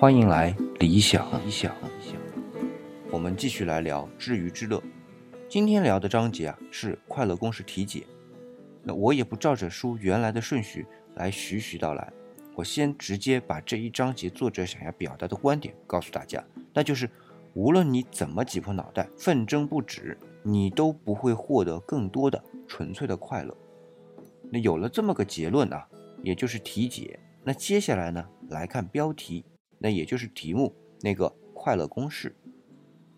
欢迎来理想理想理想。我们继续来聊知鱼之乐。今天聊的章节啊是快乐公式题解。那我也不照着书原来的顺序来徐徐道来，我先直接把这一章节作者想要表达的观点告诉大家，那就是无论你怎么挤破脑袋、奋争不止，你都不会获得更多的纯粹的快乐。那有了这么个结论啊，也就是题解。那接下来呢，来看标题。那也就是题目那个快乐公式，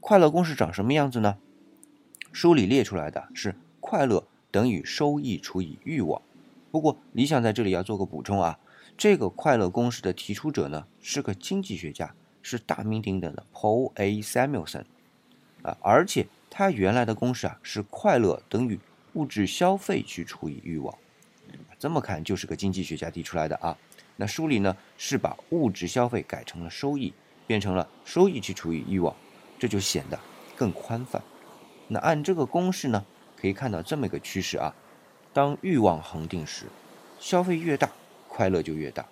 快乐公式长什么样子呢？书里列出来的是快乐等于收益除以欲望。不过理想在这里要做个补充啊，这个快乐公式的提出者呢是个经济学家，是大名鼎鼎的 Paul A. Samuelson 啊，而且他原来的公式啊是快乐等于物质消费去除以欲望，这么看就是个经济学家提出来的啊。那书里呢是把物质消费改成了收益，变成了收益去除以欲望，这就显得更宽泛。那按这个公式呢，可以看到这么一个趋势啊：当欲望恒定时，消费越大，快乐就越大；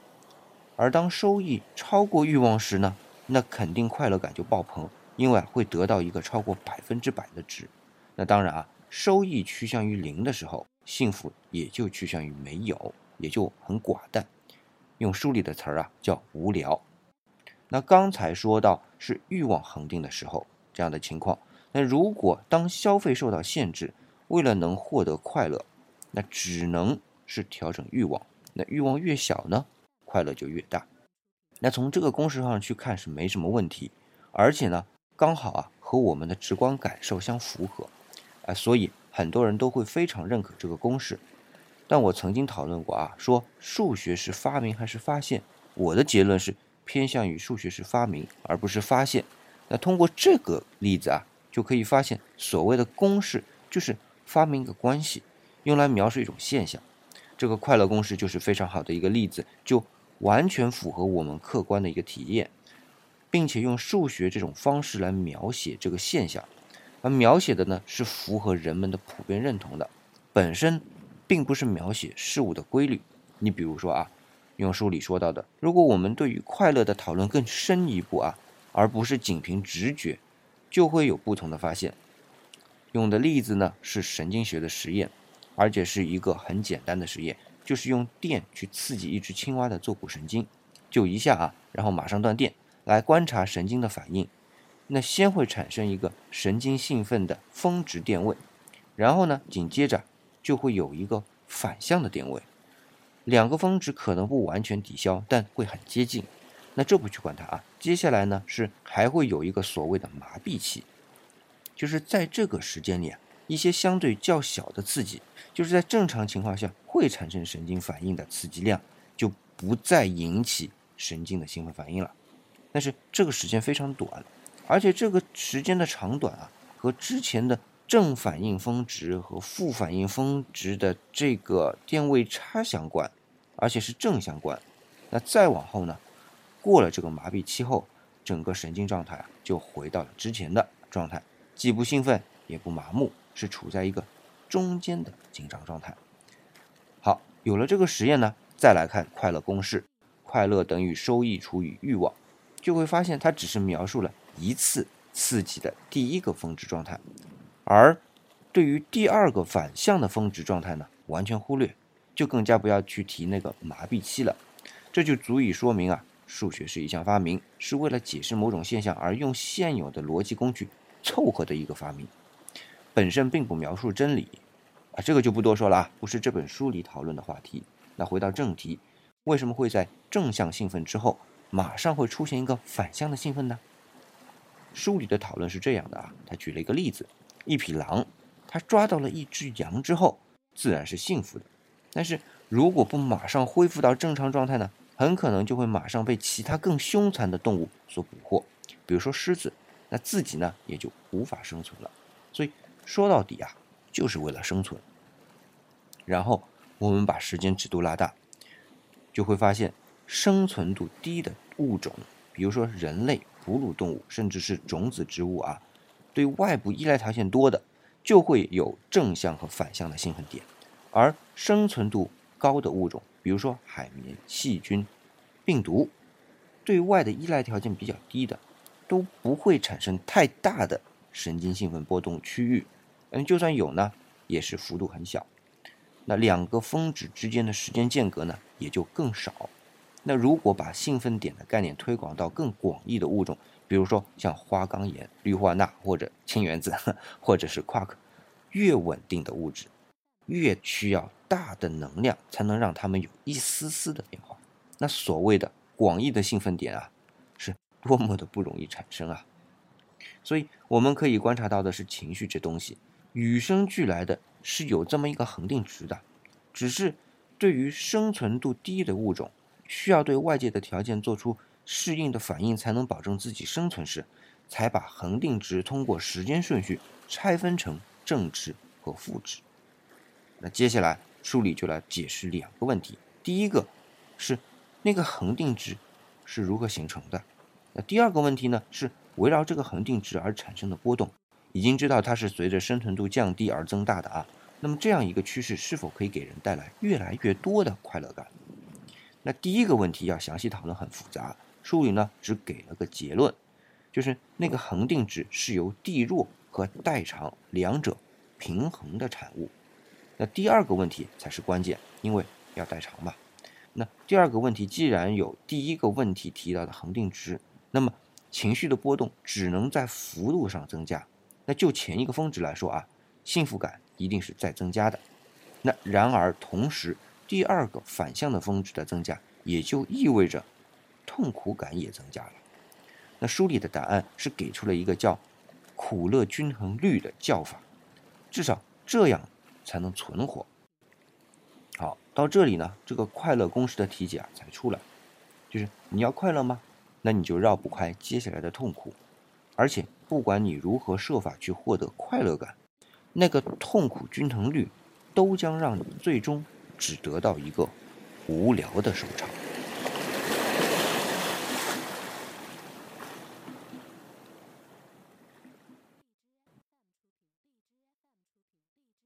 而当收益超过欲望时呢，那肯定快乐感就爆棚，因为会得到一个超过百分之百的值。那当然啊，收益趋向于零的时候，幸福也就趋向于没有，也就很寡淡。用书里的词儿啊，叫无聊。那刚才说到是欲望恒定的时候，这样的情况。那如果当消费受到限制，为了能获得快乐，那只能是调整欲望。那欲望越小呢，快乐就越大。那从这个公式上去看是没什么问题，而且呢，刚好啊和我们的直观感受相符合，啊，所以很多人都会非常认可这个公式。但我曾经讨论过啊，说数学是发明还是发现？我的结论是偏向于数学是发明，而不是发现。那通过这个例子啊，就可以发现，所谓的公式就是发明一个关系，用来描述一种现象。这个快乐公式就是非常好的一个例子，就完全符合我们客观的一个体验，并且用数学这种方式来描写这个现象，而描写的呢是符合人们的普遍认同的，本身。并不是描写事物的规律。你比如说啊，用书里说到的，如果我们对于快乐的讨论更深一步啊，而不是仅凭直觉，就会有不同的发现。用的例子呢是神经学的实验，而且是一个很简单的实验，就是用电去刺激一只青蛙的坐骨神经，就一下啊，然后马上断电，来观察神经的反应。那先会产生一个神经兴奋的峰值电位，然后呢，紧接着。就会有一个反向的电位，两个峰值可能不完全抵消，但会很接近。那这不去管它啊。接下来呢是还会有一个所谓的麻痹期，就是在这个时间里啊，一些相对较小的刺激，就是在正常情况下会产生神经反应的刺激量，就不再引起神经的兴奋反应了。但是这个时间非常短，而且这个时间的长短啊，和之前的。正反应峰值和负反应峰值的这个电位差相关，而且是正相关。那再往后呢？过了这个麻痹期后，整个神经状态就回到了之前的状态，既不兴奋也不麻木，是处在一个中间的紧张状态。好，有了这个实验呢，再来看快乐公式：快乐等于收益除以欲望，就会发现它只是描述了一次刺激的第一个峰值状态。而对于第二个反向的峰值状态呢，完全忽略，就更加不要去提那个麻痹期了。这就足以说明啊，数学是一项发明，是为了解释某种现象而用现有的逻辑工具凑合的一个发明，本身并不描述真理啊。这个就不多说了啊，不是这本书里讨论的话题。那回到正题，为什么会在正向兴奋之后马上会出现一个反向的兴奋呢？书里的讨论是这样的啊，他举了一个例子。一匹狼，它抓到了一只羊之后，自然是幸福的。但是如果不马上恢复到正常状态呢，很可能就会马上被其他更凶残的动物所捕获，比如说狮子，那自己呢也就无法生存了。所以说到底啊，就是为了生存。然后我们把时间尺度拉大，就会发现生存度低的物种，比如说人类、哺乳动物，甚至是种子植物啊。对外部依赖条件多的，就会有正向和反向的兴奋点，而生存度高的物种，比如说海绵、细菌、病毒，对外的依赖条件比较低的，都不会产生太大的神经兴奋波动区域。嗯，就算有呢，也是幅度很小。那两个峰值之间的时间间隔呢，也就更少。那如果把兴奋点的概念推广到更广义的物种，比如说像花岗岩、氯化钠或者氢原子，或者是夸克，越稳定的物质，越需要大的能量才能让它们有一丝丝的变化。那所谓的广义的兴奋点啊，是多么的不容易产生啊！所以我们可以观察到的是，情绪这东西与生俱来的是有这么一个恒定值的，只是对于生存度低的物种，需要对外界的条件做出。适应的反应才能保证自己生存时，才把恒定值通过时间顺序拆分成正值和负值。那接下来书里就来解释两个问题：第一个是那个恒定值是如何形成的；那第二个问题呢是围绕这个恒定值而产生的波动。已经知道它是随着生存度降低而增大的啊。那么这样一个趋势是否可以给人带来越来越多的快乐感？那第一个问题要详细讨论，很复杂。书里呢只给了个结论，就是那个恒定值是由地弱和代偿两者平衡的产物。那第二个问题才是关键，因为要代偿嘛。那第二个问题既然有第一个问题提到的恒定值，那么情绪的波动只能在幅度上增加。那就前一个峰值来说啊，幸福感一定是在增加的。那然而同时，第二个反向的峰值的增加，也就意味着。痛苦感也增加了。那书里的答案是给出了一个叫“苦乐均衡律”的叫法，至少这样才能存活。好，到这里呢，这个快乐公式的题解啊才出来，就是你要快乐吗？那你就绕不开接下来的痛苦，而且不管你如何设法去获得快乐感，那个痛苦均衡律都将让你最终只得到一个无聊的收场。